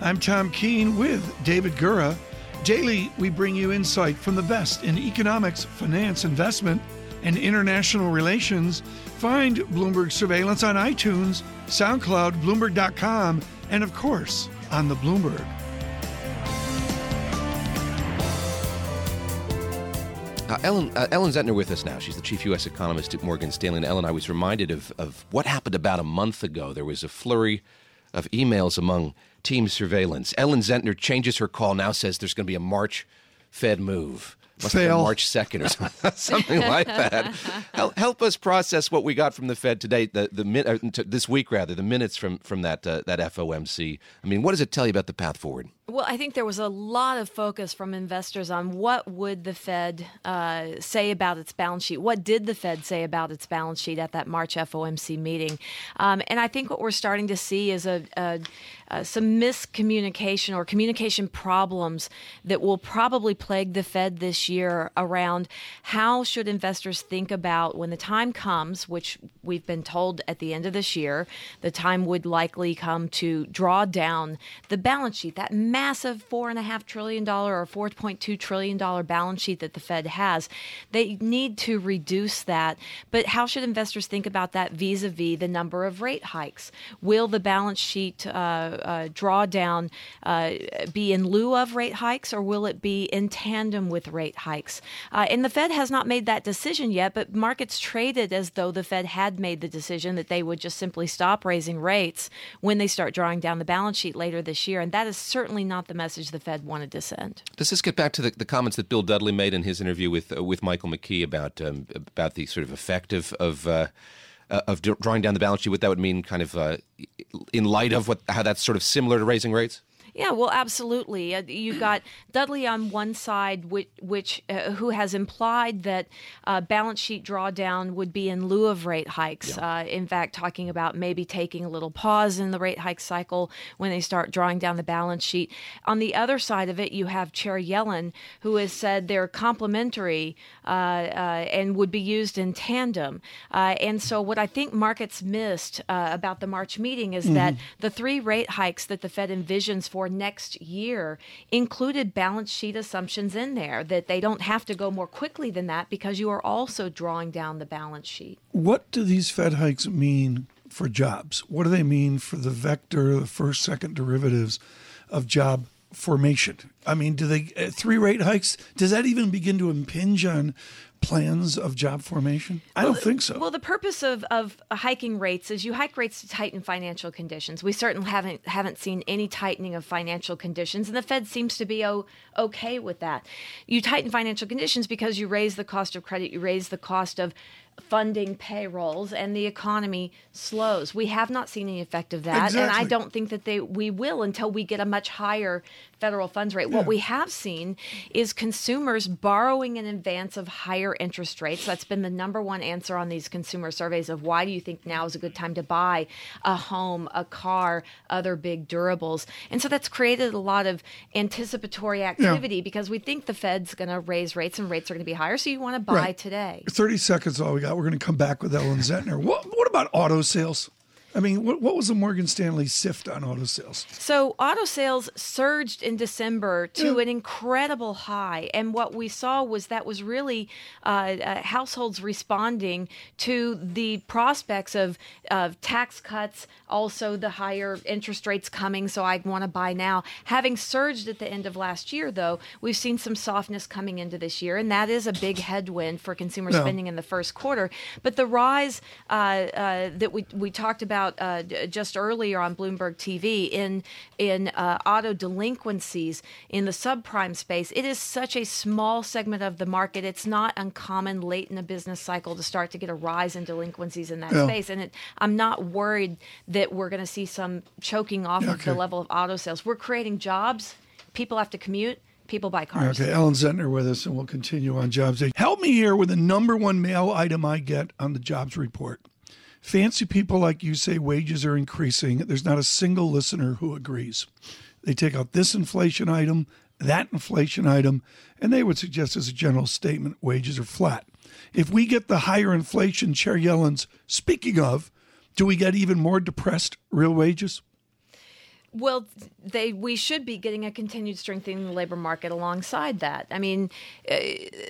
I'm Tom Keene with David Gura. Daily, we bring you insight from the best in economics, finance, investment, and international relations. Find Bloomberg Surveillance on iTunes, SoundCloud, Bloomberg.com, and of course, on the Bloomberg. Uh, Ellen, uh, Ellen Zentner with us now. She's the chief U.S. economist at Morgan Stanley. And Ellen, I was reminded of, of what happened about a month ago. There was a flurry of emails among team surveillance. Ellen Zentner changes her call now, says there's going to be a March Fed move. Must Fail. March 2nd or something like that. Help, help, us process what we got from the Fed today, the, the min, uh, this week rather, the minutes from, from that, uh, that FOMC. I mean, what does it tell you about the path forward? Well, I think there was a lot of focus from investors on what would the Fed uh, say about its balance sheet. What did the Fed say about its balance sheet at that March FOMC meeting? Um, and I think what we're starting to see is a, a, a, some miscommunication or communication problems that will probably plague the Fed this year around how should investors think about when the time comes, which we've been told at the end of this year, the time would likely come to draw down the balance sheet. That massive four and a half trillion dollar or four point two trillion dollar balance sheet that the Fed has. They need to reduce that. But how should investors think about that vis-a-vis the number of rate hikes? Will the balance sheet uh, uh, drawdown uh, be in lieu of rate hikes, or will it be in tandem with rate hikes? Uh, and the Fed has not made that decision yet. But markets traded as though the Fed had made the decision that they would just simply stop raising rates when they start drawing down the balance sheet later this year, and that is certainly not the message the Fed wanted to send. Does this get back to the, the comments that Bill Dudley made in his interview with uh, with Michael McKee about um, about the sort of effect of of, uh, uh, of drawing down the balance sheet? What that would mean, kind of uh, in light of what how that's sort of similar to raising rates. Yeah, well, absolutely. Uh, you got Dudley on one side, which, which uh, who has implied that uh, balance sheet drawdown would be in lieu of rate hikes. Yeah. Uh, in fact, talking about maybe taking a little pause in the rate hike cycle when they start drawing down the balance sheet. On the other side of it, you have Chair Yellen, who has said they're complementary uh, uh, and would be used in tandem. and so, what I think markets missed about the March meeting is mm-hmm. that the three rate hikes that the Fed envisions for for next year included balance sheet assumptions in there that they don't have to go more quickly than that because you are also drawing down the balance sheet. What do these Fed hikes mean for jobs? What do they mean for the vector, the first, second derivatives of job formation? I mean, do they uh, three rate hikes? Does that even begin to impinge on plans of job formation? I well, don't think so. Well, the purpose of, of hiking rates is you hike rates to tighten financial conditions. We certainly haven't haven't seen any tightening of financial conditions, and the Fed seems to be o- okay with that. You tighten financial conditions because you raise the cost of credit, you raise the cost of funding payrolls and the economy slows. We have not seen any effect of that, exactly. and I don't think that they we will until we get a much higher federal funds rate. Yeah. What we have seen is consumers borrowing in advance of higher interest rates. That's been the number one answer on these consumer surveys of why do you think now is a good time to buy a home, a car, other big durables. And so that's created a lot of anticipatory activity yeah. because we think the Fed's going to raise rates and rates are going to be higher, so you want to buy right. today. 30 seconds all we got. We're going to come back with Ellen Zentner. what, what about auto sales? I mean, what, what was the Morgan Stanley sift on auto sales? So, auto sales surged in December to yeah. an incredible high. And what we saw was that was really uh, uh, households responding to the prospects of, of tax cuts, also the higher interest rates coming. So, I want to buy now. Having surged at the end of last year, though, we've seen some softness coming into this year. And that is a big headwind for consumer no. spending in the first quarter. But the rise uh, uh that we, we talked about uh, just earlier on Bloomberg TV in in uh, auto delinquencies in the subprime space. It is such a small segment of the market. It's not uncommon late in a business cycle to start to get a rise in delinquencies in that yeah. space. And it, I'm not worried that we're going to see some choking off okay. of the level of auto sales. We're creating jobs. People have to commute people buy cars. Okay, Ellen Zentner with us, and we'll continue on Jobs. Help me here with the number one mail item I get on the jobs report. Fancy people like you say wages are increasing. There's not a single listener who agrees. They take out this inflation item, that inflation item, and they would suggest as a general statement wages are flat. If we get the higher inflation Chair Yellen's speaking of, do we get even more depressed real wages? Well, they we should be getting a continued strengthening of the labor market alongside that. I mean, uh,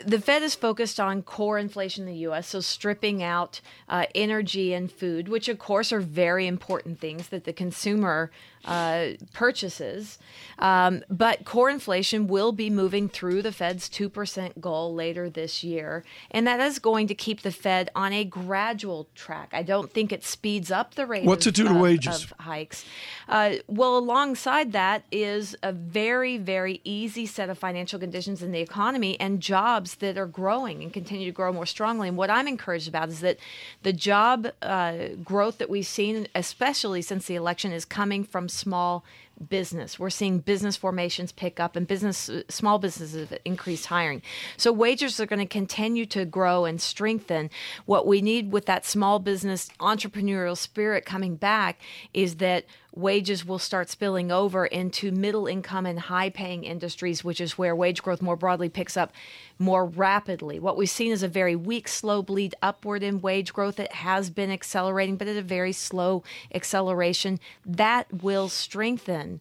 the Fed is focused on core inflation in the U.S., so stripping out uh, energy and food, which of course are very important things that the consumer uh, purchases. Um, but core inflation will be moving through the Fed's 2% goal later this year. And that is going to keep the Fed on a gradual track. I don't think it speeds up the rate What's of, it do to of- wages? of hikes. Uh, alongside that is a very, very easy set of financial conditions in the economy and jobs that are growing and continue to grow more strongly. And what I'm encouraged about is that the job uh, growth that we've seen, especially since the election, is coming from small business. We're seeing business formations pick up and business small businesses have increased hiring. So wages are going to continue to grow and strengthen. What we need with that small business entrepreneurial spirit coming back is that wages will start spilling over into middle income and high paying industries, which is where wage growth more broadly picks up more rapidly. What we've seen is a very weak, slow bleed upward in wage growth. It has been accelerating, but at a very slow acceleration. That will strengthen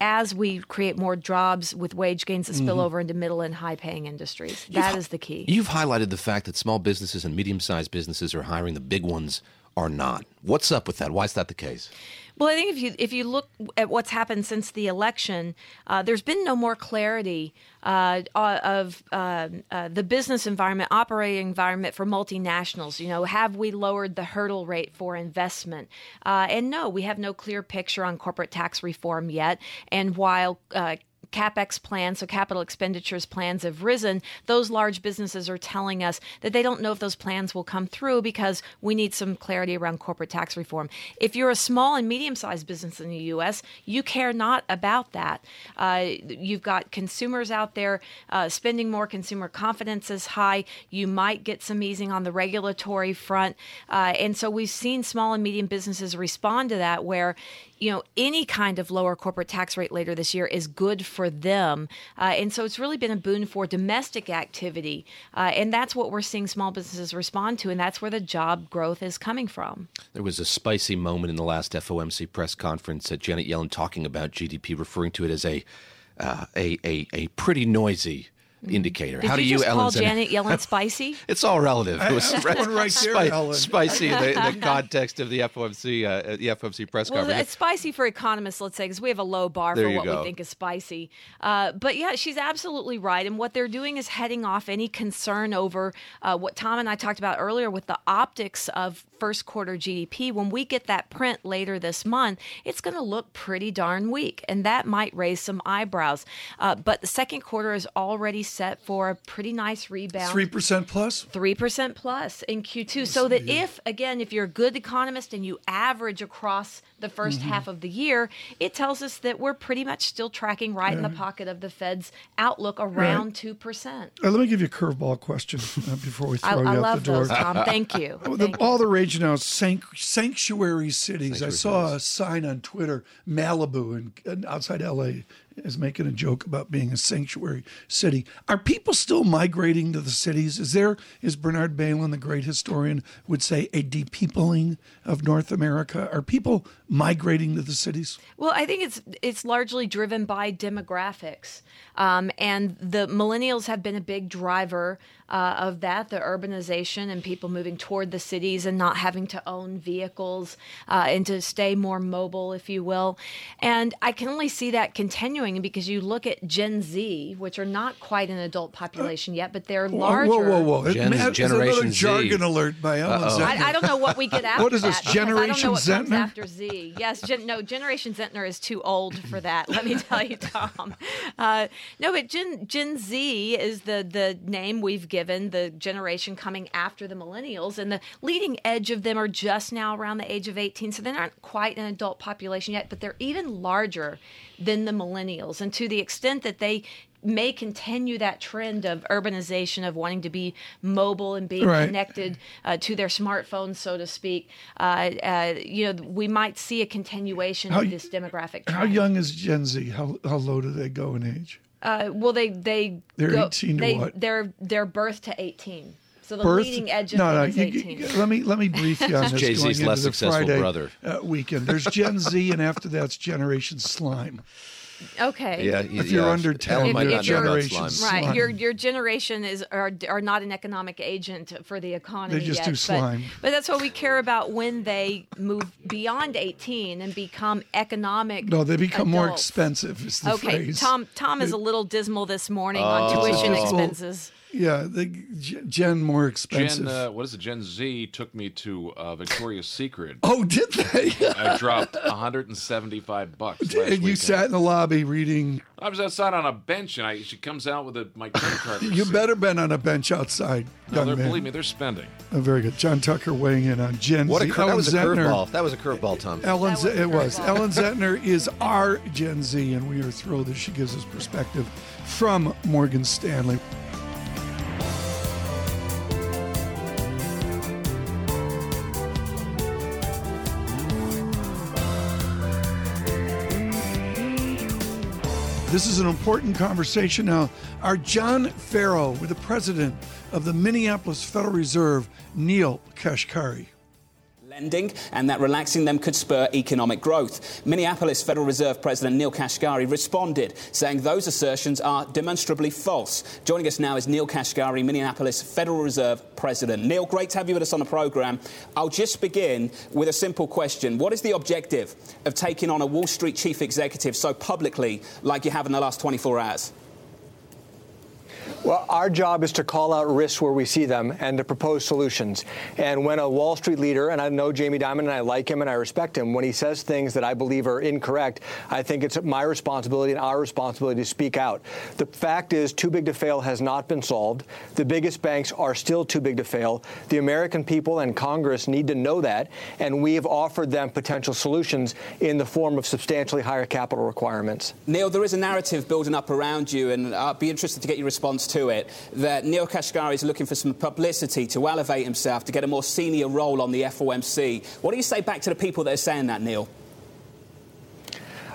as we create more jobs with wage gains that spill mm-hmm. over into middle and high paying industries. That is the key. You've highlighted the fact that small businesses and medium sized businesses are hiring, the big ones are not. What's up with that? Why is that the case? Well, I think if you if you look at what's happened since the election, uh, there's been no more clarity uh, of uh, uh, the business environment, operating environment for multinationals. You know, have we lowered the hurdle rate for investment? Uh, and no, we have no clear picture on corporate tax reform yet. And while uh, capex plans, so capital expenditures plans have risen, those large businesses are telling us that they don't know if those plans will come through because we need some clarity around corporate tax reform. If you're a small and medium sized business in the U.S., you care not about that. Uh, you've got consumers out there uh, spending more, consumer confidence is high. You might get some easing on the regulatory front. Uh, and so we've seen small and medium businesses respond to that where you know, any kind of lower corporate tax rate later this year is good for them. Uh, and so it's really been a boon for domestic activity. Uh, and that's what we're seeing small businesses respond to. And that's where the job growth is coming from. There was a spicy moment in the last FOMC press conference at Janet Yellen talking about GDP, referring to it as a uh, a, a a pretty noisy indicator. Did How you do you, just Ellen? call Zentner- Janet Yellen spicy? It's all relative. It was I have one right there, spi- Ellen. spicy in the, in the context of the FOMC uh, the FOMC press Well, conference. it's spicy for economists, let's say, because we have a low bar There for what go. we think is spicy. Uh, but yeah, she's absolutely right. And what they're doing is heading off any concern over uh, what Tom and I talked about earlier with the optics of first quarter GDP. When we get that print later this month, it's going to look pretty darn weak. And that might raise some eyebrows. Uh, but the second quarter is already set for a pretty nice rebound. 3% plus? Three percent plus in Q2. So that if again, if you're a good economist and you average across the 1st half of the year, it tells us that we're pretty much still tracking right in the pocket of the Fed's outlook around two percent. Uh, let me give you a curveball question uh, before we I, throw you I out the door. those, Tom. Thank you. The- Thank you. all the rage now sanctuary cities. I saw cities. a sign on Twitter, Malibu, and outside LA is making a joke about being a sanctuary city. Are people still migrating to the cities? Is there, is Bernard Bailyn, the great historian, would say a depeopling of North America? Are people migrating to the cities? Well, I think it's it's largely driven by demographics, um, and the millennials have been a big driver uh, of that, the urbanization and people moving toward the cities and not having to own vehicles uh, and to stay more mobile, if you will. And I can only see that continuing because you look at Gen Z, which are not quite an adult population yet, but they're larger. Whoa, whoa, whoa! Gen- It- it's Generation another Z. jargon alert by Ellen I, I don't know what we get after What is this, that because I don't Generation know what comes Zentner? after Z. Yes, gen, no, Generation Zentner is too old for that. Let me tell you, Tom. Uh, no, but Gen Gen Z is the the name we've given the generation coming after the millennials, and the leading edge of them are just now around the age of eighteen, so they're not quite an adult population yet, but they're even larger than the millennials, and to the extent that they may continue that trend of urbanization of wanting to be mobile and being Right. connected uh, to their smartphones, so to speak. Uh, uh, you know, we might see a continuation How of this demographic. Trend. How young is Gen Z? How how low do they go in age? Uh, well, they they They're go, 18 to they, what? They're they're birth to eighteen. So the Birth? leading edge of no, them no. is you- eighteen. you- let me let me brief you on this. Jay-Z's going into less the successful Friday, brother. Uh, weekend. There's Gen Z, and after that's Generation Slime. Okay. Yeah, If you're under 10, Ellen If- if not know about Generation. Right, Slime. your your generation is are, are not an economic agent for the economy. They just yet, do but- slime. But, that's what we care about when they move beyond eighteen and become economic. No, they become more expensive. Is the Okay, phrase. Tom. Tom is a little dismal this morning Oh. on tuition Dismal. expenses. Yeah, the Gen more expensive. Gen, uh, what is it? Gen Z took me to uh, Victoria's Secret. oh, did they? I dropped 175 bucks. Last and you weekend. sat in the lobby reading. I was outside on a bench, and I, she comes out with a, my credit card. You receipt. better been on a bench outside, No, young they're, man. believe me, they're spending. Oh, very good. John Tucker weighing in on Gen Z. What a Z. cur- that was a curveball. That was a curveball, Tom. Ellen, That was a it was. Ellen Zentner is our Gen Z, and we are thrilled that she gives us perspective from Morgan Stanley. This is an important conversation now. Our John Ferro with the president of the Minneapolis Federal Reserve, Neel Kashkari. Lending and that relaxing them could spur economic growth. Minneapolis Federal Reserve President Neel Kashkari responded, saying those assertions are demonstrably false. Joining us now is Neel Kashkari, Minneapolis Federal Reserve President. Neel, great to have you with us on the program. I'll just begin with a simple question. What is the objective of taking on a Wall Street chief executive so publicly like you have in the last 24 hours? Well, our job is to call out risks where we see them and to propose solutions. And when a Wall Street leader, and I know Jamie Dimon and I like him and I respect him, when he says things that I believe are incorrect, I think it's my responsibility and our responsibility to speak out. The fact is, too big to fail has not been solved. The biggest banks are still too big to fail. The American people and Congress need to know that, and we have offered them potential solutions in the form of substantially higher capital requirements. Neel, there is a narrative building up around you, and I'd be interested to get your response to it. That Neel Kashkari is looking for some publicity to elevate himself, to get a more senior role on the FOMC. What do you say back to the people that are saying that, Neel?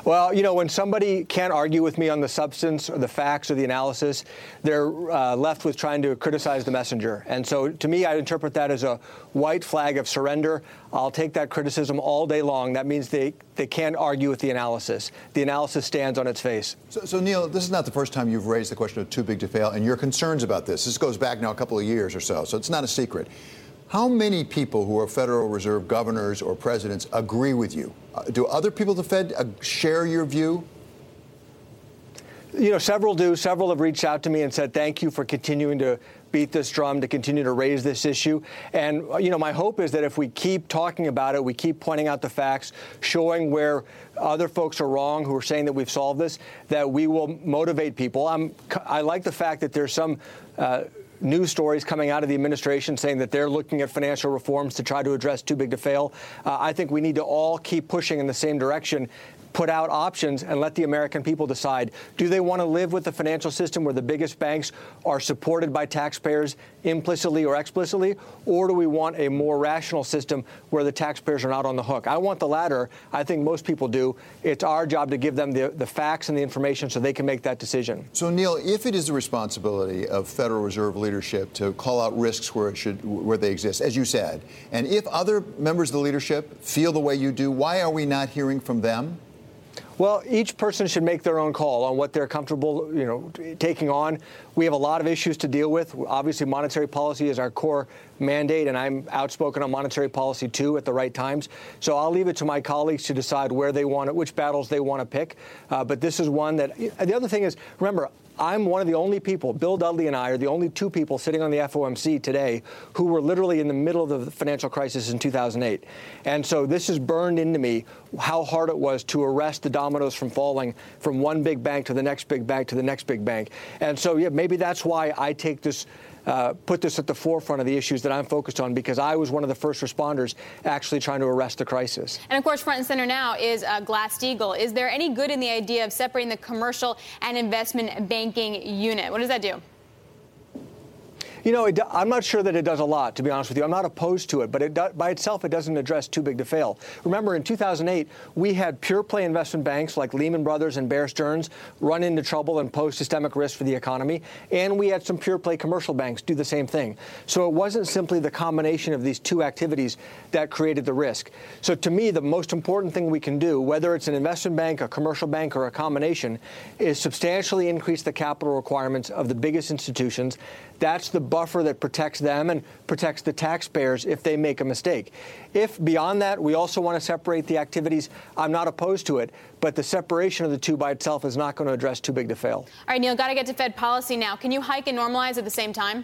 Well, you know, when somebody can't argue with me on the substance or the facts or the analysis, they're uh, left with trying to criticize the messenger. And so to me, I interpret that as a white flag of surrender. I'll take that criticism all day long. That means they, they can't argue with the analysis. The analysis stands on its face. So, so, Neel, this is not the first time you've raised the question of too big to fail and your concerns about this. This goes back now a couple of years or so, so it's not a secret. How many people who are Federal Reserve governors or presidents agree with you? Uh, do other people at the Fed uh, share your view? You know, several do. Several have reached out to me and said, thank you for continuing to beat this drum, to continue to raise this issue. And, you know, my hope is that if we keep talking about it, we keep pointing out the facts, showing where other folks are wrong who are saying that we've solved this, that we will motivate people. I'm, I like the fact that there's some. Uh, news stories coming out of the administration saying that they're looking at financial reforms to try to address too big to fail. Uh, I think we need to all keep pushing in the same direction. Put out options and let the American people decide. Do they want to live with the financial system where the biggest banks are supported by taxpayers implicitly or explicitly? Or do we want a more rational system where the taxpayers are not on the hook? I want the latter. I think most people do. It's our job to give them the, the facts and the information so they can make that decision. So, Neel, if it is the responsibility of Federal Reserve leadership to call out risks where it should, where they exist, as you said, and if other members of the leadership feel the way you do, why are we not hearing from them? Well, each person should make their own call on what they're comfortable, you know, taking on. We have a lot of issues to deal with. Obviously, monetary policy is our core mandate, and I'm outspoken on monetary policy too at the right times. So I'll leave it to my colleagues to decide where they want it, which battles they want to pick. Uh, but this is one that. The other thing is, remember, I'm one of the only people, Bill Dudley and I are the only two people sitting on the FOMC today who were literally in the middle of the financial crisis in 2008. And so this is burned into me how hard it was to arrest the dominoes from falling from one big bank to the next big bank to the next big bank. And so, yeah, maybe that's why I take this uh, put this at the forefront of the issues that I'm focused on because I was one of the first responders actually trying to arrest the crisis. And of course, front and center now is uh, Glass Steagall. Is there any good in the idea of separating the commercial and investment banking unit? What does that do? You know, it, I'm not sure that it does a lot, to be honest with you. I'm not opposed to it, but it by itself, it doesn't address too big to fail. Remember, in 2008, we had pure play investment banks like Lehman Brothers and Bear Stearns run into trouble and pose systemic risk for the economy, and we had some pure play commercial banks do the same thing. So it wasn't simply the combination of these two activities that created the risk. So to me, the most important thing we can do, whether it's an investment bank, a commercial bank, or a combination, is substantially increase the capital requirements of the biggest institutions. That's the buffer that protects them and protects the taxpayers if they make a mistake. If beyond that, we also want to separate the activities, I'm not opposed to it, but the separation of the two by itself is not going to address too big to fail. All right, Neel, got to get to Fed policy now. Can you hike and normalize at the same time?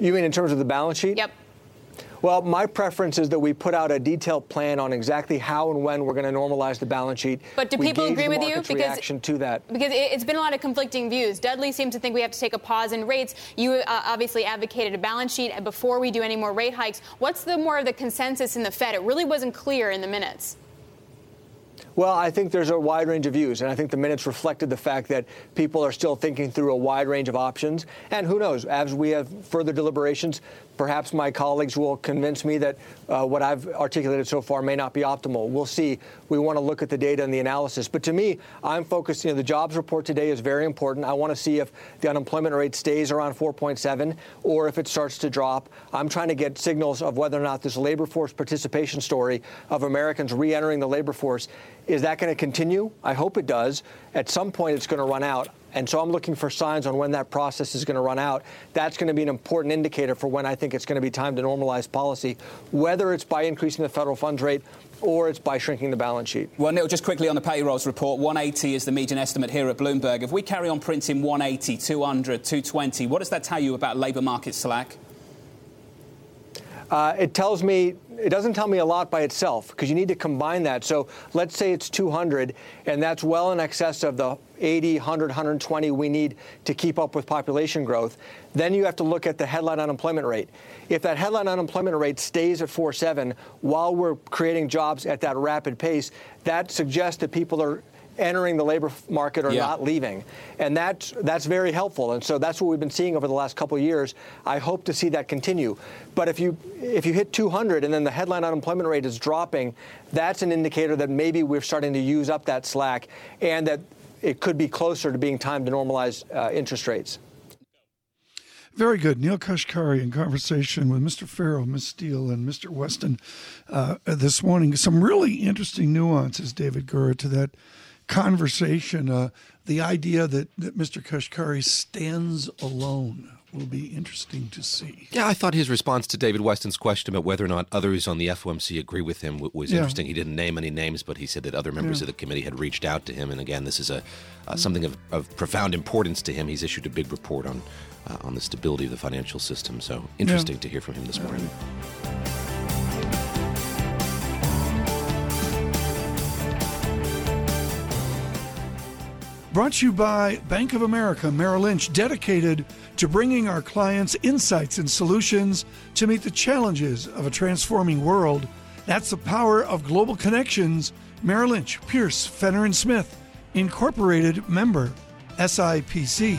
You mean in terms of the balance sheet? Yep. Well, my preference is that we put out a detailed plan on exactly how and when we're going to normalize the balance sheet. But do we people agree with you? Because reaction to that. Because it's been a lot of conflicting views. Dudley seems to think we have to take a pause in rates. You uh, obviously advocated a balance sheet before we do any more rate hikes. What's the more of the consensus in the Fed? It really wasn't clear in the minutes. Well, I think there's a wide range of views, and I think the minutes reflected the fact that people are still thinking through a wide range of options. And who knows, as we have further deliberations, perhaps my colleagues will convince me that uh, what I've articulated so far may not be optimal. We'll see. We want to look at the data and the analysis. But to me, I'm focused, you know, the jobs report today is very important. I want to see if the unemployment rate stays around 4.7 or if it starts to drop. I'm trying to get signals of whether or not this labor force participation story of Americans re entering the labor force is that going to continue? I hope it does. At some point, it's going to run out. And so I'm looking for signs on when that process is going to run out. That's going to be an important indicator for when I think it's going to be time to normalize policy, whether it's by increasing the federal funds rate or it's by shrinking the balance sheet. Well, Neel, just quickly on the payrolls report, 180 is the median estimate here at Bloomberg. If we carry on printing 180, 200, 220, what does that tell you about labour market slack? Uh, it tells me it doesn't tell me a lot by itself because you need to combine that. So let's say it's 200, and that's well in excess of the 80, 100, 120 we need to keep up with population growth. Then you have to look at the headline unemployment rate. If that headline unemployment rate stays at 4.7 while we're creating jobs at that rapid pace, that suggests that people are entering the labor market or yeah. not leaving. And that's, that's very helpful. And so that's what we've been seeing over the last couple of years. I hope to see that continue. But if you, if you hit 200 and then the headline unemployment rate is dropping, that's an indicator that maybe we're starting to use up that slack and that it could be closer to being time to normalize uh, interest rates. Very good. Neel Kashkari in conversation with Mr. Ferro, Ms. Steele, and Mr. Westin uh, this morning. Some really interesting nuances, David Gura, to that conversation, uh, the idea that, that Mr. Kashkari stands alone will be interesting to see. Yeah, I thought his response to David Westin's question about whether or not others on the FOMC agree with him was yeah. interesting. He didn't name any names, but he said that other members yeah. of the committee had reached out to him. And again, this is a uh, something of, of, profound importance to him. He's issued a big report on uh, on the stability of the financial system. So interesting yeah. to hear from him this morning. Brought to you by Bank of America Merrill Lynch, dedicated to bringing our clients insights and solutions to meet the challenges of a transforming world. That's the power of global connections. Merrill Lynch, Pierce, Fenner and Smith, Incorporated member, SIPC.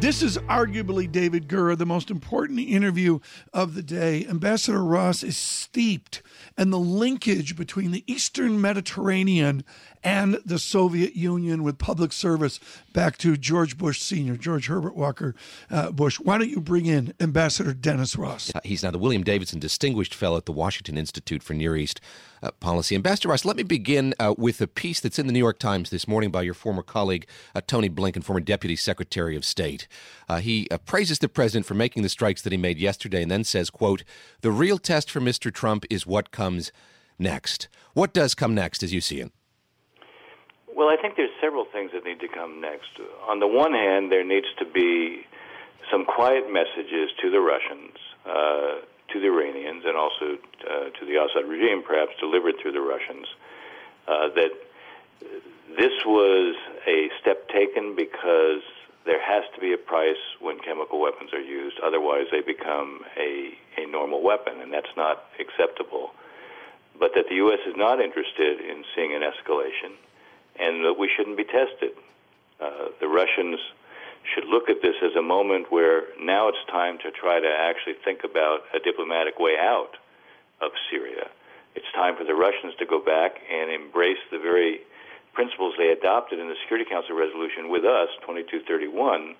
This is arguably David Gura, the most important interview of the day. Ambassador Ross is steeped in the linkage between the Eastern Mediterranean and the Soviet Union with public service back to George Bush Sr., George Herbert Walker uh, Bush. Why don't you bring in Ambassador Dennis Ross? He's now the William Davidson Distinguished Fellow at the Washington Institute for Near East uh, Policy. Ambassador Ross, let me begin uh, with a piece that's in the New York Times this morning by your former colleague, uh, Tony Blinken, former Deputy Secretary of State. Uh, he praises the president for making the strikes that he made yesterday and then says, quote, the real test for Mr. Trump is what comes next. What does come next as you see it? Well, I think there's several things that need to come next. On the one hand, there needs to be some quiet messages to the Russians, uh, to the Iranians, and also uh, to the Assad regime, perhaps delivered through the Russians, uh, that this was a step taken because there has to be a price when chemical weapons are used. Otherwise, they become a, a normal weapon, and that's not acceptable. But that the U.S. is not interested in seeing an escalation, and that we shouldn't be tested. Uh, the Russians should look at this as a moment where now it's time to try to actually think about a diplomatic way out of Syria. It's time for the Russians to go back and embrace the very principles they adopted in the Security Council resolution with us, 2231,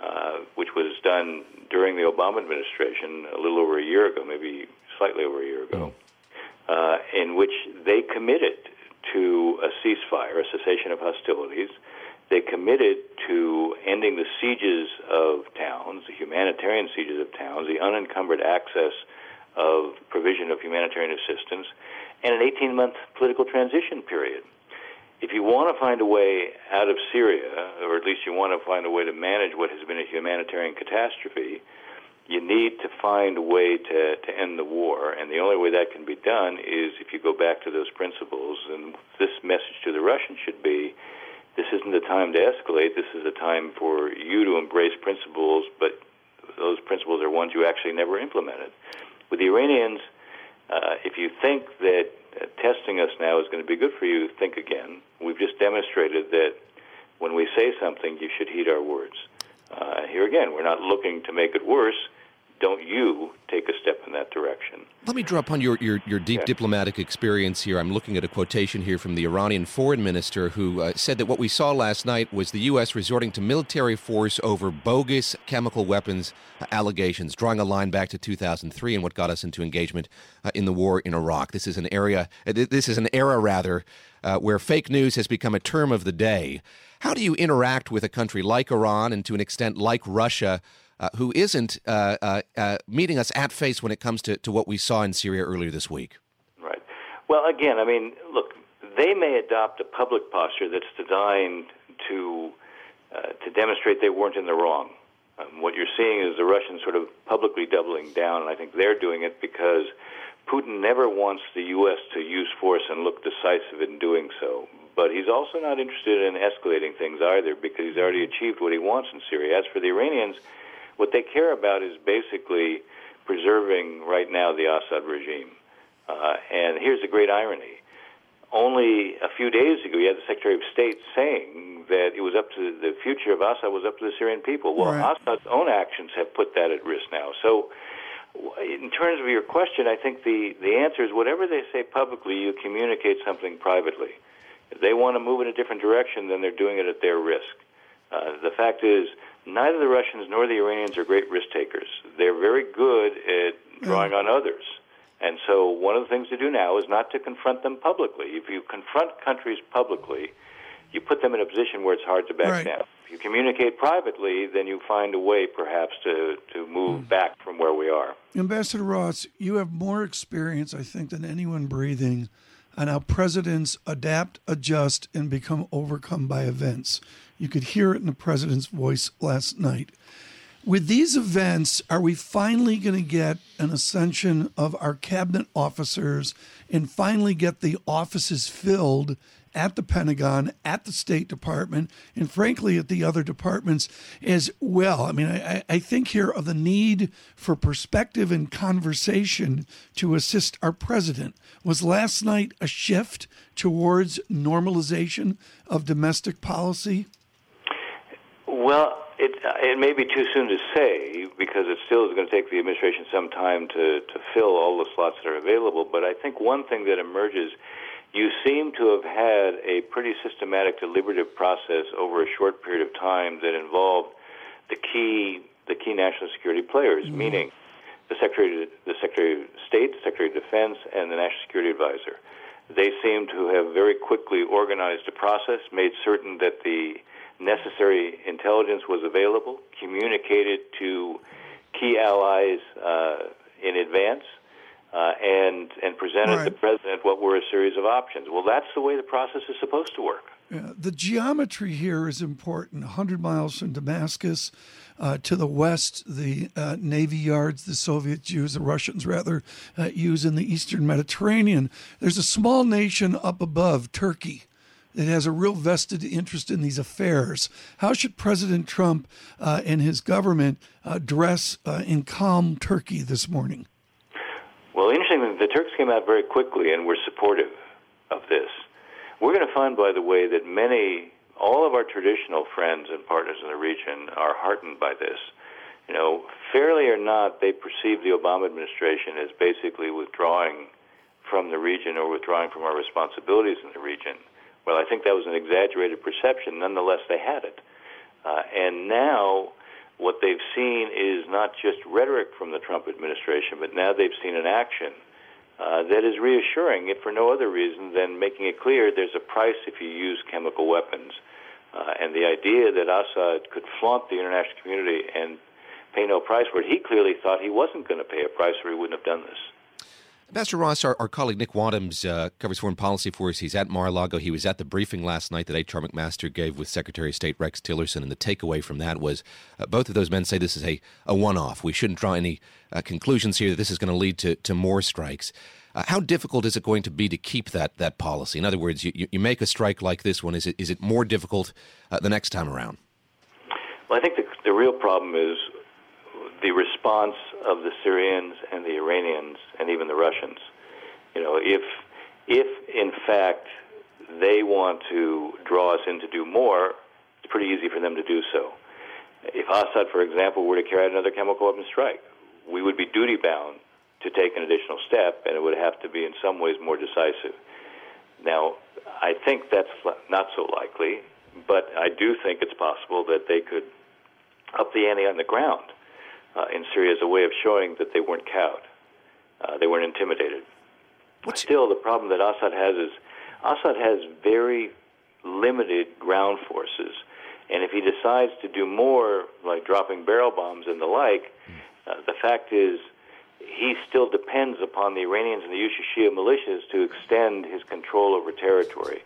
uh, which was done during the Obama administration a little over a year ago, maybe slightly over a year ago, uh, in which they committed to a ceasefire, a cessation of hostilities. They committed to ending the sieges of towns, the humanitarian sieges of towns, the unencumbered access of provision of humanitarian assistance, and an 18 month political transition period. If you want to find a way out of Syria, or at least you want to find a way to manage what has been a humanitarian catastrophe, you need to find a way to, to end the war. And the only way that can be done is if you go back to those principles. And this message to the Russians should be this isn't the time to escalate. This is a time for you to embrace principles, but those principles are ones you actually never implemented. With the Iranians, uh, if you think that uh, testing us now is going to be good for you, think again. We've just demonstrated that when we say something, you should heed our words. Uh, here again, we're not looking to make it worse don't you take a step in that direction? Let me draw upon your, your, your deep yeah. diplomatic experience here. I'm looking at a quotation here from the Iranian foreign minister who uh, said that what we saw last night was the U.S. resorting to military force over bogus chemical weapons uh, allegations, drawing a line back to 2003 and what got us into engagement uh, in the war in Iraq. This is an area, uh, this is an era rather, uh, where fake news has become a term of the day. How do you interact with a country like Iran and to an extent like Russia? Uh, who isn't uh, uh, uh, meeting us at face when it comes to, to what we saw in Syria earlier this week. Right. Well, again, I mean, look, they may adopt a public posture that's designed to uh, to demonstrate they weren't in the wrong. Um, what you're seeing is the Russians sort of publicly doubling down, and I think they're doing it because Putin never wants the U.S. to use force and look decisive in doing so. But he's also not interested in escalating things either because he's already achieved what he wants in Syria. As for the Iranians, what they care about is basically preserving right now the Assad regime. Uh, and here's the great irony. Only a few days ago, you had the Secretary of State saying that it was up to the future of Assad was up to the Syrian people. Well, right. Assad's own actions have put that at risk now. So, in terms of your question, I think the, the answer is whatever they say publicly, you communicate something privately. If they want to move in a different direction, then they're doing it at their risk. Uh, the fact is, neither the Russians nor the Iranians are great risk takers. They're very good at drawing on others. And so one of the things to do now is not to confront them publicly. If you confront countries publicly, you put them in a position where it's hard to back right. down. If you communicate privately, then you find a way perhaps to, to move mm. back from where we are. Ambassador Ross, you have more experience, I think, than anyone breathing on how presidents adapt, adjust, and become overcome by events. You could hear it in the president's voice last night. With these events, are we finally going to get an ascension of our cabinet officers and finally get the offices filled at the Pentagon, at the State Department, and frankly at the other departments as well. I mean, I, I think here of the need for perspective and conversation to assist our president. Was last night a shift towards normalization of domestic policy? Well, it, it may be too soon to say because it still is going to take the administration some time to, to fill all the slots that are available. But I think one thing that emerges, you seem to have had a pretty systematic, deliberative process over a short period of time that involved the key the key national security players, mm-hmm. meaning the Secretary the Secretary of State, the Secretary of Defense, and the National Security Advisor. They seem to have very quickly organized a process, made certain that the necessary intelligence was available, communicated to key allies uh, in advance, uh, and and presented right. the president what were a series of options. Well, that's the way the process is supposed to work. Yeah, the geometry here is important. 100 miles from Damascus, uh, to the west, the uh, Navy yards the Soviets use, the Russians rather, uh, use in the eastern Mediterranean. There's a small nation up above, Turkey, that has a real vested interest in these affairs. How should President Trump uh, and his government uh, dress uh, in calm Turkey this morning? Well, interestingly, the Turks came out very quickly and were supportive of this. We're going to find, by the way, that many, all of our traditional friends and partners in the region are heartened by this. You know, fairly or not, they perceive the Obama administration as basically withdrawing from the region or withdrawing from our responsibilities in the region. Well, I think that was an exaggerated perception. Nonetheless, they had it. Uh, and now, what they've seen is not just rhetoric from the Trump administration, but now they've seen an action uh, that is reassuring, if for no other reason than making it clear there's a price if you use chemical weapons. Uh, and the idea that Assad could flaunt the international community and pay no price for it, he clearly thought he wasn't going to pay a price or he wouldn't have done this. Ambassador Ross, our, our, colleague Nick Wadhams uh, covers foreign policy for us. He's at Mar-a-Lago. He was at the briefing last night that H.R. McMaster gave with Secretary of State Rex Tillerson, and the takeaway from that was uh, both of those men say this is a, a one-off. We shouldn't draw any uh, conclusions here that this is going to lead to, to more strikes. Uh, how difficult is it going to be to keep that, that policy? In other words, you, you make a strike like this one. Is it, is it more difficult uh, the next time around? Well, I think the, the real problem is the response of the Syrians and the Iranians and even the Russians. You know, if if in fact they want to draw us in to do more, it's pretty easy for them to do so. If Assad, for example, were to carry out another chemical weapon strike, we would be duty bound to take an additional step, and it would have to be in some ways more decisive. Now, I think that's not so likely, but I do think it's possible that they could up the ante on the ground uh, in Syria as a way of showing that they weren't cowed, uh, they weren't intimidated. What's Still, the problem that Assad has is Assad has very limited ground forces, and if he decides to do more, like dropping barrel bombs and the like, uh, the fact is he still depends upon the Iranians and the Shia militias to extend his control over territory.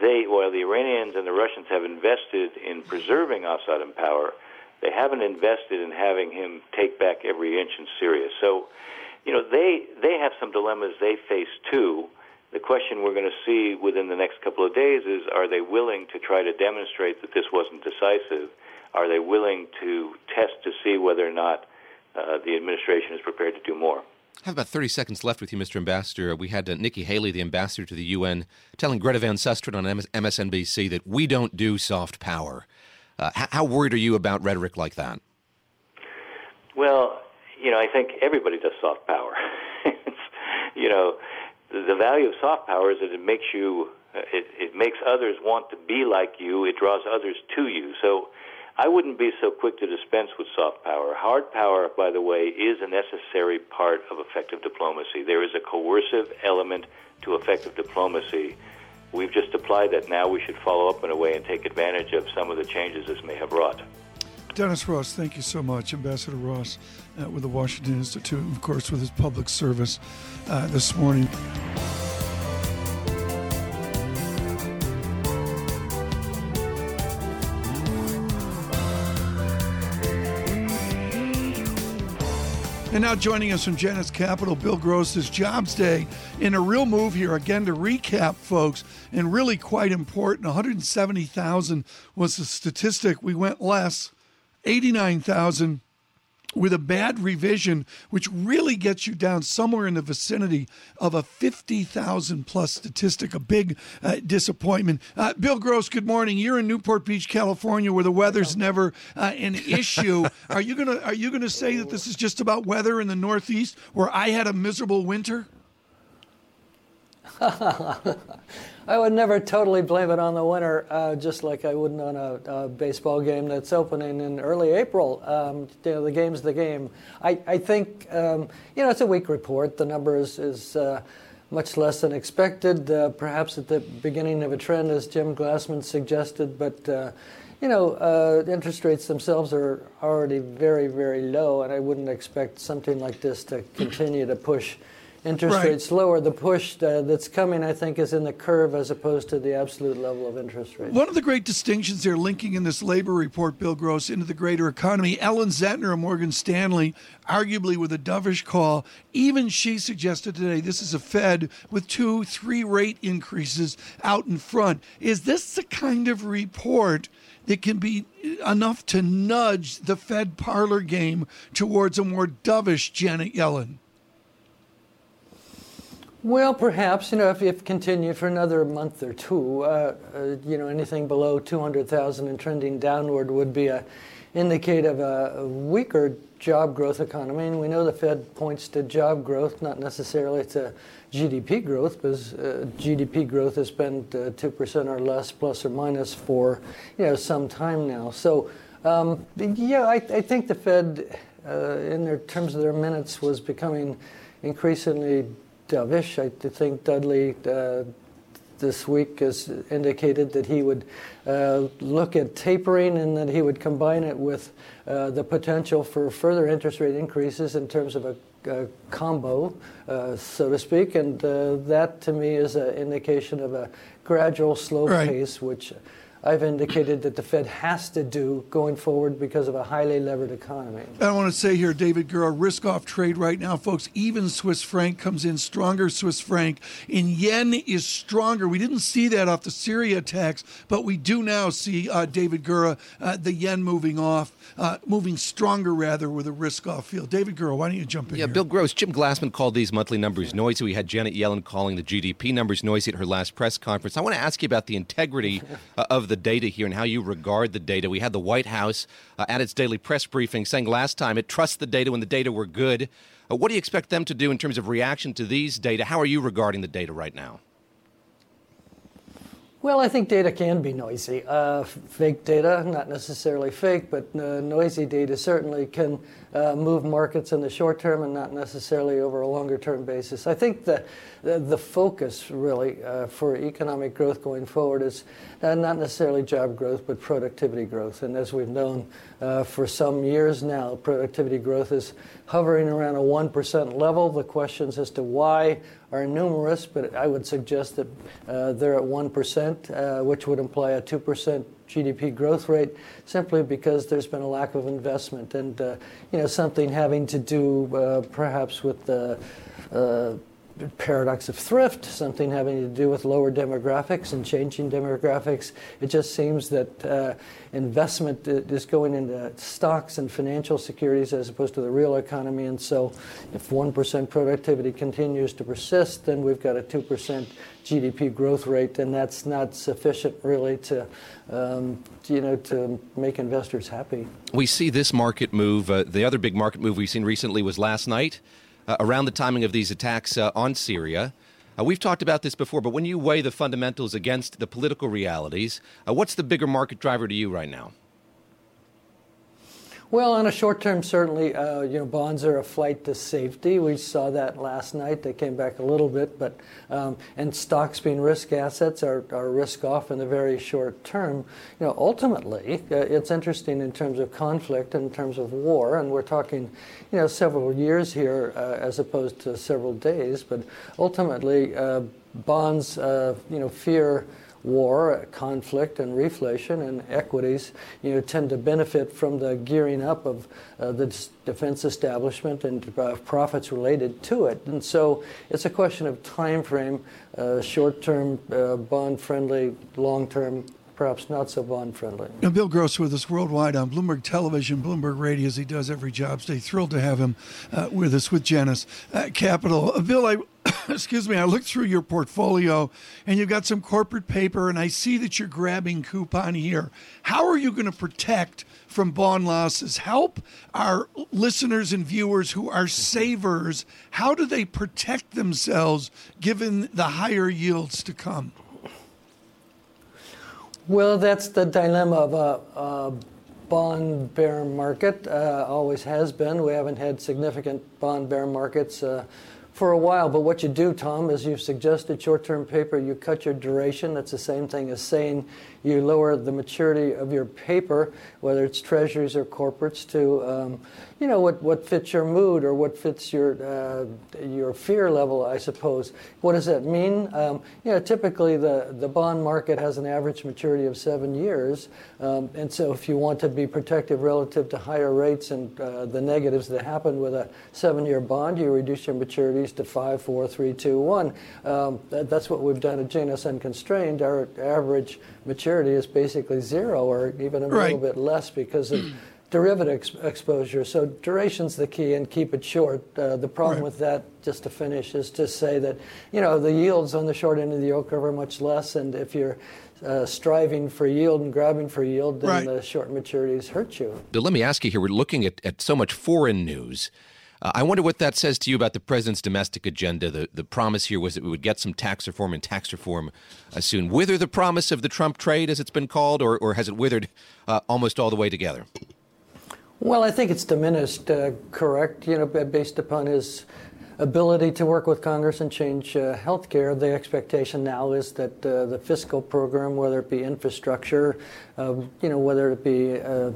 They, while the Iranians and the Russians have invested in preserving Assad in power, they haven't invested in having him take back every inch in Syria. So, you know, they they have some dilemmas they face too. The question we're going to see within the next couple of days is: Are they willing to try to demonstrate that this wasn't decisive? Are they willing to test to see whether or not uh, the administration is prepared to do more? I have about 30 seconds left with you, Mr. Ambassador. We had uh, Nikki Haley, the ambassador to the UN, telling Greta Van Susteren on MS- MSNBC that we don't do soft power. Uh, how worried are you about rhetoric like that? Well, you know, I think everybody does soft power. you know, the, value of soft power is that it makes you, uh, it, it makes others want to be like you. It draws others to you. So I wouldn't be so quick to dispense with soft power. Hard power, by the way, is a necessary part of effective diplomacy. There is a coercive element to effective diplomacy We've just applied that. Now we should follow up in a way and take advantage of some of the changes this may have wrought. Dennis Ross, thank you so much. Ambassador Ross uh, with the Washington Institute, of course with his public service uh, this morning. And now joining us from Janus Capital, Bill Gross, is Jobs Day. In a real move here, again, to recap, folks, and really quite important 170,000 was the statistic. We went less, 89,000 with a bad revision, which really gets you down somewhere in the vicinity of a 50,000 plus statistic, a big uh, disappointment. Uh, Bill Gross, good morning. You're in Newport Beach, California, where the weather's never uh, an issue. are you gonna Are you gonna say that this is just about weather in the Northeast, where I had a miserable winter? I would never totally blame it on the winter, uh, just like I wouldn't on a, a, baseball game that's opening in early April. Um, you know, the game's the game. I, I think, um, you know, it's a weak report. The number is, is uh, much less than expected, uh, perhaps at the beginning of a trend, as Jim Glassman suggested, but uh, you know, uh, interest rates themselves are already very, very low, and I wouldn't expect something like this to continue to push interest Right. rates lower. The push uh, that's coming, I think, is in the curve as opposed to the absolute level of interest rates. One of the great distinctions they're linking in this labor report, Bill Gross, into the greater economy. Ellen Zentner of Morgan Stanley, arguably with a dovish call, even she suggested today this is a Fed with two, three rate increases out in front. Is this the kind of report that can be enough to nudge the Fed parlor game towards a more dovish Janet Yellen? Well, perhaps you know if it continued for another month or two, uh, uh, you know anything below 200,000 and trending downward would be a indicate of a, a weaker job growth economy. And we know the Fed points to job growth, not necessarily to GDP growth, because uh, GDP growth has been uh, two percent or less, plus or minus, for you know some time now. So um, yeah, I, I think the Fed, uh, in their terms of their minutes, was becoming increasingly dovish. I think Dudley uh, this week has indicated that he would uh, look at tapering and that he would combine it with uh, the potential for further interest rate increases in terms of a, a combo, uh, so to speak. And uh, that to me is an indication of a gradual, slow Right. pace, which I've indicated that the Fed has to do going forward because of a highly levered economy. I want to say here, David Gura, risk off trade right now, folks. Even Swiss franc comes in stronger. Swiss franc in yen is stronger. We didn't see that off the Syria attacks, but we do now see uh, David Gura, uh, the yen moving off, uh, moving stronger rather with a risk off field. David Gura, why don't you jump in? Yeah, here? Bill Gross, Jim Glassman called these monthly numbers noisy. We had Janet Yellen calling the GDP numbers noisy at her last press conference. I want to ask you about the integrity uh, of the data here and how you regard the data. We had the White House uh, at its daily press briefing saying last time it trusts the data when the data were good. Uh, what do you expect them to do in terms of reaction to these data? How are you regarding the data right now? Well, I think data can be noisy. Uh, fake data, not necessarily fake, but uh, noisy data certainly can uh, move markets in the short term and not necessarily over a longer term basis. I think the, the, focus really uh, for economic growth going forward is uh, not necessarily job growth, but productivity growth. And as we've known uh, for some years now, productivity growth is hovering around a 1% level. The questions as to why are numerous, but I would suggest that uh, they're at 1%, uh, which would imply a 2% GDP growth rate, simply because there's been a lack of investment. And uh, you know something having to do uh, perhaps with the uh, paradox of thrift, something having to do with lower demographics and changing demographics. It just seems that uh, investment is going into stocks and financial securities as opposed to the real economy. And so, if 1% productivity continues to persist, then we've got a 2% GDP growth rate, and that's not sufficient really to, um, you know, to make investors happy. We see this market move. Uh, the other big market move we've seen recently was last night, around the timing of these attacks uh, on Syria. Uh, we've talked about this before, but when you weigh the fundamentals against the political realities, uh, what's the bigger market driver to you right now? Well, on a short term, certainly, uh, you know, bonds are a flight to safety. We saw that last night. They came back a little bit, but um, and stocks being risk assets are, are risk off in the very short term. You know, ultimately, uh, it's interesting in terms of conflict, in terms of war, and we're talking, you know, several years here uh, as opposed to several days. But ultimately, uh, bonds, uh, you know, fear war, conflict, and reflation, and equities, you know, tend to benefit from the gearing up of uh, the defense establishment and uh, profits related to it. And so, it's a question of time frame, uh, short-term uh, bond-friendly, long-term perhaps not so bond-friendly. Now, Bill Gross with us worldwide on Bloomberg Television, Bloomberg Radio, as he does every Jobs Day. Thrilled to have him uh, with us with Janus uh, Capital. Uh, Bill, I excuse me, I looked through your portfolio and you've got some corporate paper, and I see that you're grabbing coupon here. How are you going to protect from bond losses? Help our listeners and viewers who are savers. How do they protect themselves given the higher yields to come? Well, that's the dilemma of a, a bond bear market. Uh, always has been. We haven't had significant bond bear markets uh, for a while. But what you do, Tom, is you've suggested short-term paper. You cut your duration. That's the same thing as saying you lower the maturity of your paper, whether it's treasuries or corporates, to um, you know what, what fits your mood or what fits your uh, your fear level, I suppose. What does that mean? Um, you know, typically the the bond market has an average maturity of seven years, um, and so if you want to be protective relative to higher rates and uh, the negatives that happen with a seven-year bond, you reduce your maturities to five, four, three, two, one. Um, that, that's what we've done at Janus Unconstrained. Our average maturity is basically zero or even a Right. little bit less because of derivative ex- exposure. So duration's the key and keep it short. Uh, the problem Right. with that, just to finish, is to say that, you know, the yields on the short end of the yield curve are much less and if you're uh, striving for yield and grabbing for yield, then Right. the short maturities hurt you. But let me ask you here. We're looking at, at so much foreign news. Uh, I wonder what that says to you about the president's domestic agenda. The, the promise here was that we would get some tax reform and tax reform uh, soon. Wither the promise of the Trump trade, as it's been called, or, or has it withered uh, almost all the way together? Well, I think it's diminished, uh, correct, you know, based upon his ability to work with Congress and change uh, health care. The expectation now is that uh, the fiscal program, whether it be infrastructure, uh, you know, whether it be uh,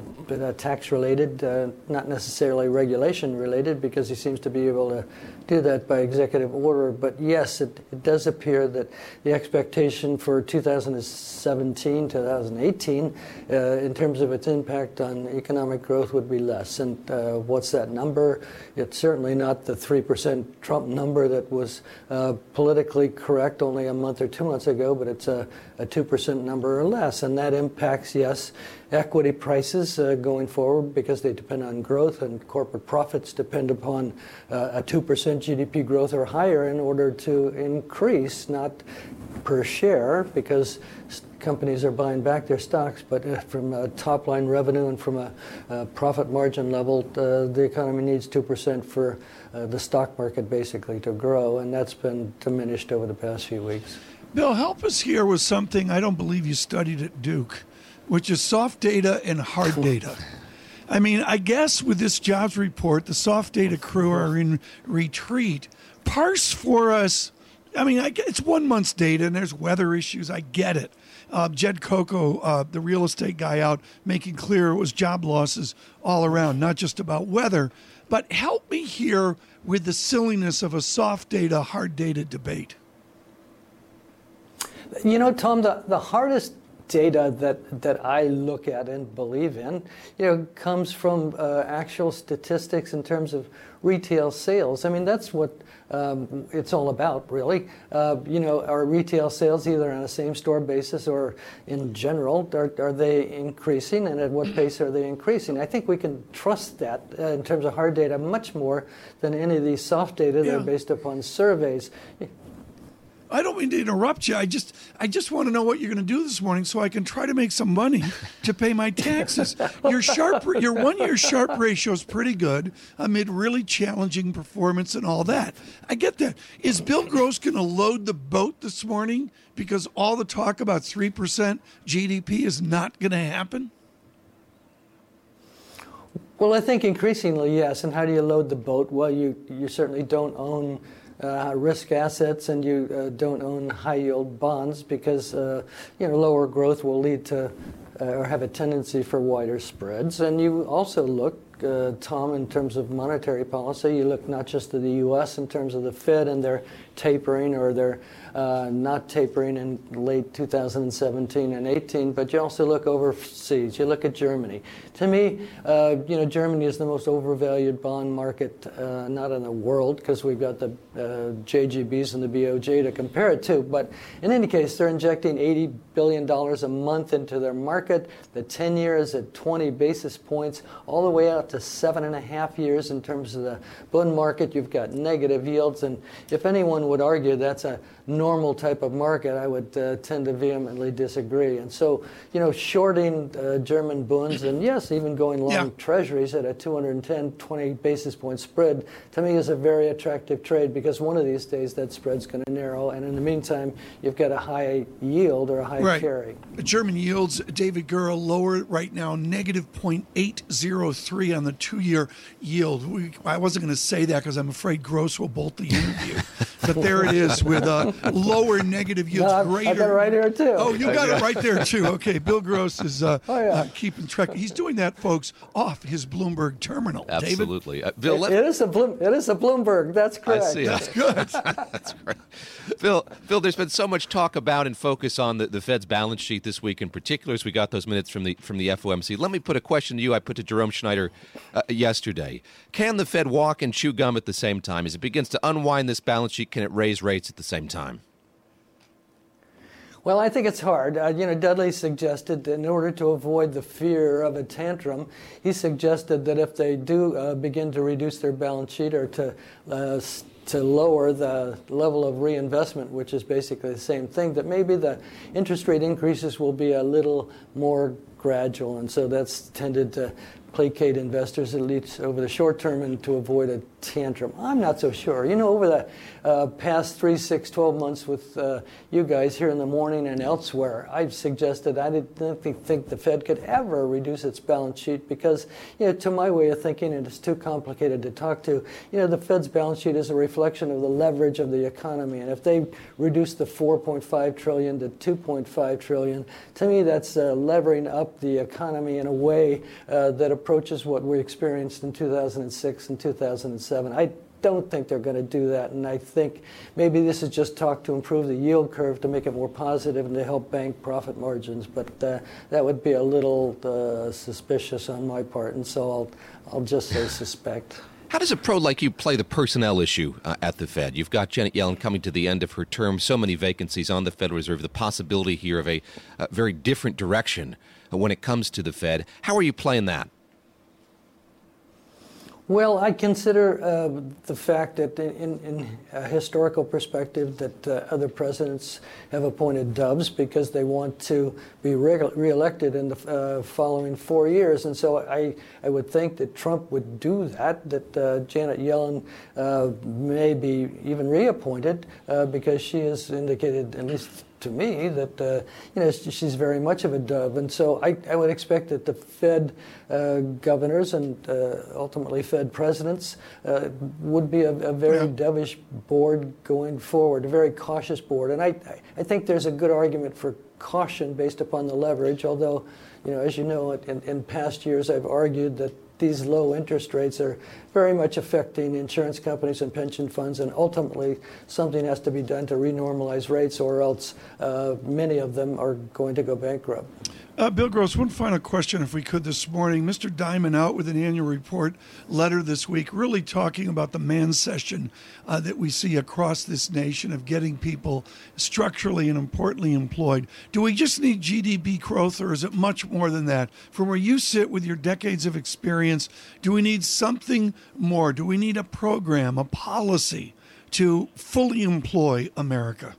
tax related, uh, not necessarily regulation related, because he seems to be able to do that by executive order. But yes, it, it does appear that the expectation for 2017, 2018, uh, in terms of its impact on economic growth, would be less. And uh, what's that number? It's certainly not the 3% Trump number that was uh, politically correct only a month or two months ago, but it's a, a 2% number or less. And that impacts, yes, equity prices uh, going forward because they depend on growth, and corporate profits depend upon uh, a 2% GDP growth or higher in order to increase, not per share, because companies are buying back their stocks, but uh, from a top line revenue and from a, uh profit margin level, uh, the economy needs 2% for uh, the stock market basically to grow, and that's been diminished over the past few weeks. Bill, help us here with something I don't believe you studied at Duke, which is soft data and hard data. I mean, I guess with this jobs report, the soft data crew are in retreat. Parse for us. I mean, I it's one month's data and there's weather issues. I get it. Uh, Jed Kolko, uh, the real estate guy, out making clear it was job losses all around, not just about weather. But help me here with the silliness of a soft data, hard data debate. You know, Tom, the, the hardest data that, that I look at and believe in, you know, comes from uh, actual statistics in terms of retail sales. I mean, that's what um, it's all about, really. Uh, you know, are retail sales either on a same-store basis or in general, are, are they increasing, and at what pace are they increasing? I think we can trust that uh, in terms of hard data much more than any of these soft data that Yeah. are based upon surveys. I don't mean to interrupt you. I just I just want to know what you're going to do this morning so I can try to make some money to pay my taxes. Your sharp your one year Sharpe ratio is pretty good amid really challenging performance and all that. I get that. Is Bill Gross going to load the boat this morning because all the talk about 3% GDP is not going to happen? Well, I think increasingly, yes. And how do you load the boat? Well, you, you certainly don't own uh, risk assets and you uh, don't own high yield bonds because uh, you know lower growth will lead to uh, or have a tendency for wider spreads. And you also look, uh, Tom, in terms of monetary policy, you look not just to the U.S. in terms of the Fed and their tapering or their uh, not tapering in late 2017 and 18, but you also look overseas. You look at Germany. To me, uh, you know, Germany is the most overvalued bond market, uh, not in the world, because we've got the uh, JGBs and the BOJ to compare it to. But in any case, they're injecting 80 billion dollars a month into their market. The 10 year is at 20 basis points, all the way out to seven and a half years in terms of the bond market. You've got negative yields, and if anyone would argue that's a normal type of market, I would uh, tend to vehemently disagree. And so, you know, shorting uh, German bonds and yes, even going long yeah. treasuries at a 210, 20 basis point spread to me is a very attractive trade because one of these days that spread's going to narrow. And in the meantime, you've got a high yield or a high right. carry. German yields, David Gura, lower right now, negative 0.803 on the two year yield. We, I wasn't going to say that because I'm afraid Gross will bolt the interview. but there it is with a lower negative yields. No, greater. I got it right here too. Oh, you got it right there too. Okay, Bill Gross is uh, oh, yeah. uh, keeping track. He's doing that, folks, off his Bloomberg terminal. Absolutely, uh, Bill. Let- it is a Bloom- it is a Bloomberg. That's correct. I see. That's good. That's great. Phil, Phil, there's been so much talk about and focus on the, the Fed's balance sheet this week, in particular, as we got those minutes from the from the FOMC. Let me put a question to you. I put to Jerome Schneider uh, yesterday. Can the Fed walk and chew gum at the same time? As it begins to unwind this balance sheet, can it raise rates at the same time? Well, I think it's hard. Uh, you know, Dudley suggested that in order to avoid the fear of a tantrum, he suggested that if they do uh, begin to reduce their balance sheet or to uh, to lower the level of reinvestment, which is basically the same thing, that maybe the interest rate increases will be a little more gradual, and so that's tended to placate investors at least over the short term and to avoid a tantrum. I'm not so sure. You know, over the uh, past three, six, 12 months with uh, you guys here in the morning and elsewhere, I've suggested I didn't think the Fed could ever reduce its balance sheet because, you know, to my way of thinking, it's too complicated to talk to, you know, the Fed's balance sheet is a reflection of the leverage of the economy. And if they reduce the 4.5 trillion to 2.5 trillion, to me that's uh, levering up the economy in a way uh, that approaches what we experienced in 2006 and 2007. I don't think they're going to do that. And I think maybe this is just talk to improve the yield curve to make it more positive and to help bank profit margins. But uh, that would be a little uh, suspicious on my part. And so I'll, I'll just say suspect. How does a pro like you play the personnel issue uh, at the Fed? You've got Janet Yellen coming to the end of her term, so many vacancies on the Federal Reserve, the possibility here of a very different direction when it comes to the Fed. How are you playing that? Well, I consider uh, the fact that, in, in, a historical perspective, that uh, other presidents have appointed doves because they want to be re- reelected in the uh, following four years, and so I, I would think that Trump would do that. That uh, Janet Yellen uh, may be even reappointed uh, because she has indicated, at least to me that uh, you know she's very much of a dove, and so I, I would expect that the Fed uh, governors and uh, ultimately Fed presidents uh, would be a, a very yeah. dovish board going forward, a very cautious board, and I I think there's a good argument for caution based upon the leverage, although. You know, as you know, in, in past years, I've argued that these low interest rates are very much affecting insurance companies and pension funds, and ultimately something has to be done to renormalize rates, or else uh, many of them are going to go bankrupt. Uh, Bill Gross, one final question, if we could, this morning. Mr. Dimon out with an annual report letter this week, really talking about the man session uh, that we see across this nation of getting people structurally and importantly employed. Do we just need GDP growth, or is it much more than that? From where you sit with your decades of experience, do we need something more? Do we need a program, a policy to fully employ America?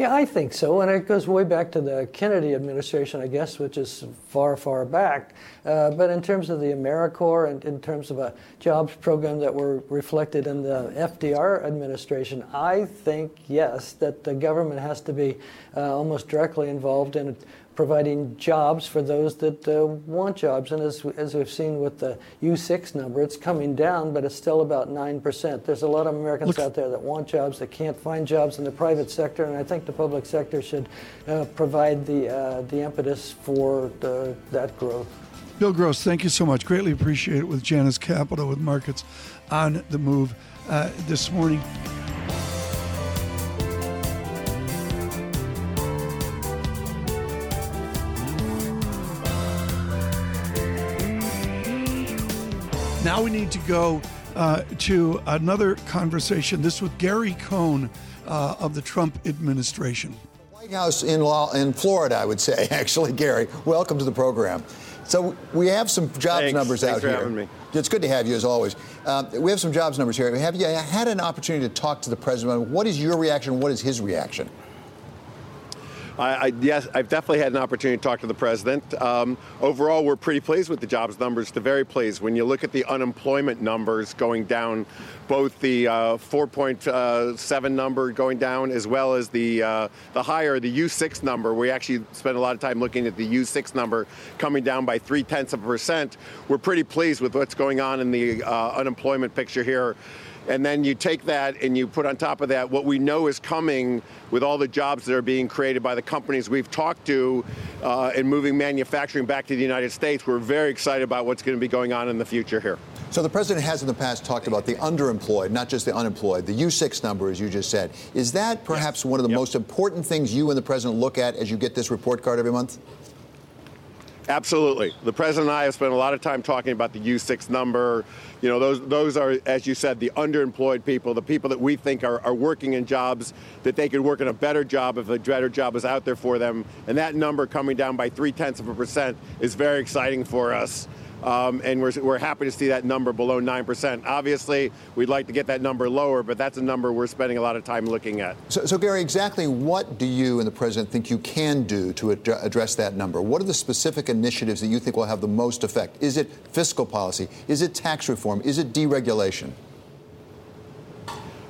Yeah, I think so. And it goes way back to the Kennedy administration, I guess, which is far, far back. Uh, but in terms of the AmeriCorps and in terms of a jobs program that were reflected in the FDR administration, I think, yes, that the government has to be uh, almost directly involved in providing jobs for those that uh, want jobs. And as, as we've seen with the U6 number, it's coming down, but it's still about 9%. There's a lot of Americans out there that want jobs, that can't find jobs in the private sector, and I think the public sector should uh, provide the, uh, the impetus for the, that growth. Bill Gross, thank you so much. Greatly appreciate it with Janus Capital, with markets on the move uh, this morning. Now we need to go uh, to another conversation. This with Gary Cohn uh, of the Trump administration. White House in law in Florida, I would say. Actually, Gary, welcome to the program. So we have some jobs Thanks. numbers Thanks out for here. having me. It's good to have you as always. Uh, we have some jobs numbers here. Have you had an opportunity to talk to the president? What is your reaction? What is his reaction? I, I, yes, I've definitely had an opportunity to talk to the president. Um, overall, we're pretty pleased with the jobs numbers, to very pleased. When you look at the unemployment numbers going down, both the uh, 4.7 number going down as well as the uh, the higher, the U6 number. We actually spent a lot of time looking at the U6 number coming down by three tenths of a percent. We're pretty pleased with what's going on in the uh, unemployment picture here. And then you take that and you put on top of that what we know is coming with all the jobs that are being created by the companies we've talked to uh, and moving manufacturing back to the United States. We're very excited about what's going to be going on in the future here. So the president has in the past talked about the underemployed, not just the unemployed, the U6 number, as you just said. Is that perhaps one of the Yep. most important things you and the president look at as you get this report card every month? Absolutely. The president and I have spent a lot of time talking about the U6 number. You know, those those are, as you said, the underemployed people, the people that we think are, are working in jobs that they could work in a better job if a better job was out there for them. And that number coming down by three tenths of a percent is very exciting for us. Um, and we're, we're happy to see that number below 9%. Obviously, we'd like to get that number lower, but that's a number we're spending a lot of time looking at. So, so Gary, exactly what do you and the president think you can do to ad- address that number? What are the specific initiatives that you think will have the most effect? Is it fiscal policy? Is it tax reform? Is it deregulation?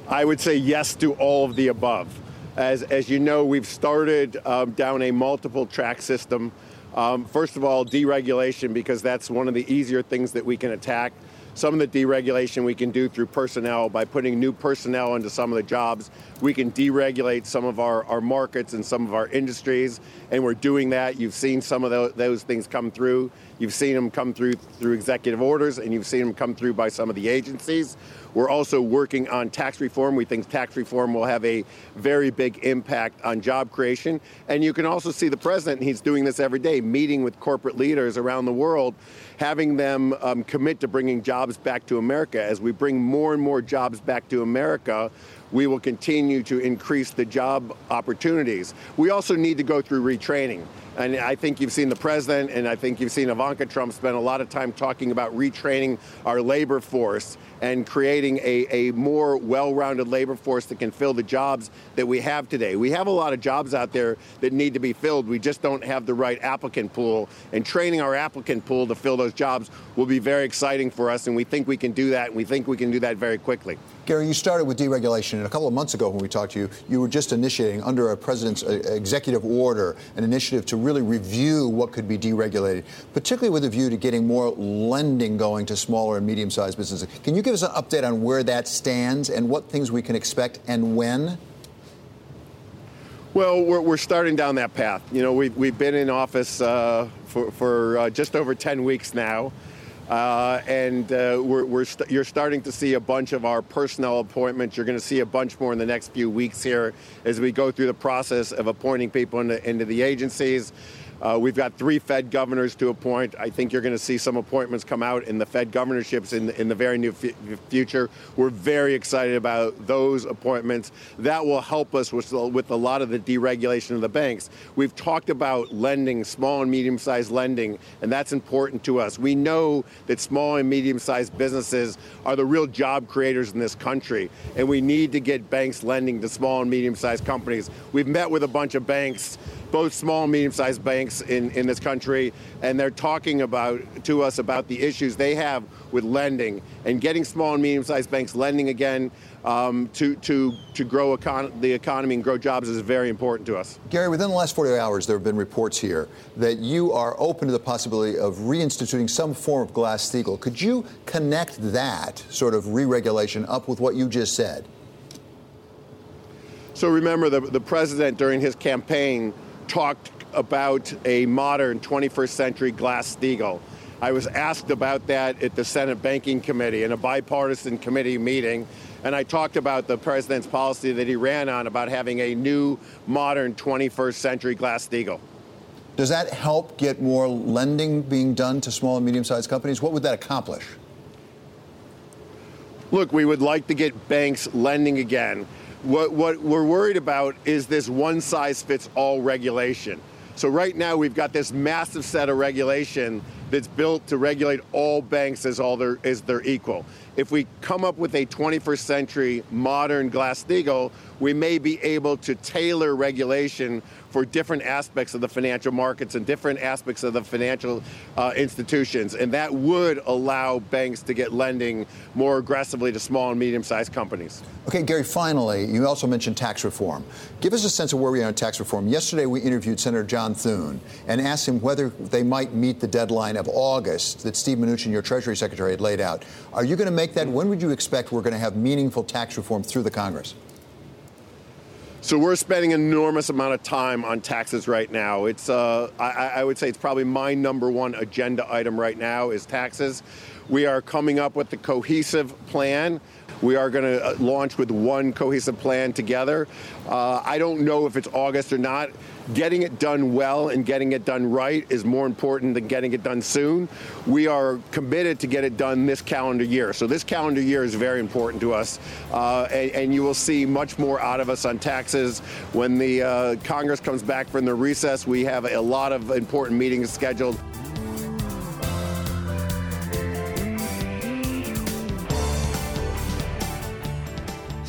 I would say yes to all of the above. As, as you know, we've started um, down a multiple track system. Um, first of all, deregulation, because that's one of the easier things that we can attack. Some of the deregulation we can do through personnel by putting new personnel into some of the jobs. We can deregulate some of our, our markets and some of our industries, and we're doing that. You've seen some of those, those things come through. You've seen them come through through executive orders, and you've seen them come through by some of the agencies. We're also working on tax reform. We think tax reform will have a very big impact on job creation. And you can also see the president, he's doing this every day, meeting with corporate leaders around the world, having them um, commit to bringing jobs back to America. As we bring more and more jobs back to America, we will continue to increase the job opportunities. We also need to go through retraining. And I think you've seen the president and I think you've seen Ivanka Trump spend a lot of time talking about retraining our labor force and creating a, a more well rounded labor force that can fill the jobs that we have today. We have a lot of jobs out there that need to be filled. We just don't have the right applicant pool. And training our applicant pool to fill those jobs will be very exciting for us. And we think we can do that. And we think we can do that very quickly. Gary, you started with deregulation, and a couple of months ago when we talked to you, you were just initiating, under a president's uh, executive order, an initiative to really review what could be deregulated, particularly with a view to getting more lending going to smaller and medium sized businesses. Can you give us an update on where that stands and what things we can expect and when? Well, we're, we're starting down that path. You know, we've, we've been in office uh, for, for uh, just over 10 weeks now. Uh, and uh, we're, we're st- you're starting to see a bunch of our personnel appointments. You're going to see a bunch more in the next few weeks here as we go through the process of appointing people into, into the agencies. Uh, we've got three Fed governors to appoint. I think you're going to see some appointments come out in the Fed governorships in, in the very near f- future. We're very excited about those appointments. That will help us with, with a lot of the deregulation of the banks. We've talked about lending, small and medium sized lending, and that's important to us. We know that small and medium sized businesses are the real job creators in this country, and we need to get banks lending to small and medium sized companies. We've met with a bunch of banks both small and medium-sized banks in, in this country, and they're talking about to us about the issues they have with lending and getting small and medium-sized banks lending again um, to to to grow econ- the economy and grow jobs is very important to us. Gary, within the last 48 hours, there have been reports here that you are open to the possibility of reinstituting some form of Glass-Steagall. Could you connect that sort of re-regulation up with what you just said? So remember, the, the president during his campaign talked about a modern 21st century Glass-Steagall. I was asked about that at the Senate Banking Committee in a bipartisan committee meeting, and I talked about the president's policy that he ran on about having a new, modern 21st century Glass-Steagall. Does that help get more lending being done to small and medium-sized companies? What would that accomplish? Look, we would like to get banks lending again. What, what we're worried about is this one size fits all regulation. So right now we've got this massive set of regulation that's built to regulate all banks as all their as their equal. If we come up with a 21st century modern Glass-Steagall, we may be able to tailor regulation for different aspects of the financial markets and different aspects of the financial uh, institutions. And that would allow banks to get lending more aggressively to small and medium sized companies. Okay, Gary, finally, you also mentioned tax reform. Give us a sense of where we are on tax reform. Yesterday, we interviewed Senator John Thune and asked him whether they might meet the deadline of August that Steve Mnuchin, your Treasury Secretary, had laid out. Are you going to make that? When would you expect we're going to have meaningful tax reform through the Congress? So we're spending an enormous amount of time on taxes right now. It's, uh, I, I, would say, it's probably my number one agenda item right now is taxes. We are coming up with the cohesive plan. We are going to uh, launch with one cohesive plan together. Uh, I don't know if it's August or not getting it done well and getting it done right is more important than getting it done soon. We are committed to get it done this calendar year. So this calendar year is very important to us, uh, and, and, you will see much more out of us on taxes when the uh, Congress comes back from the recess. We have a lot of important meetings scheduled.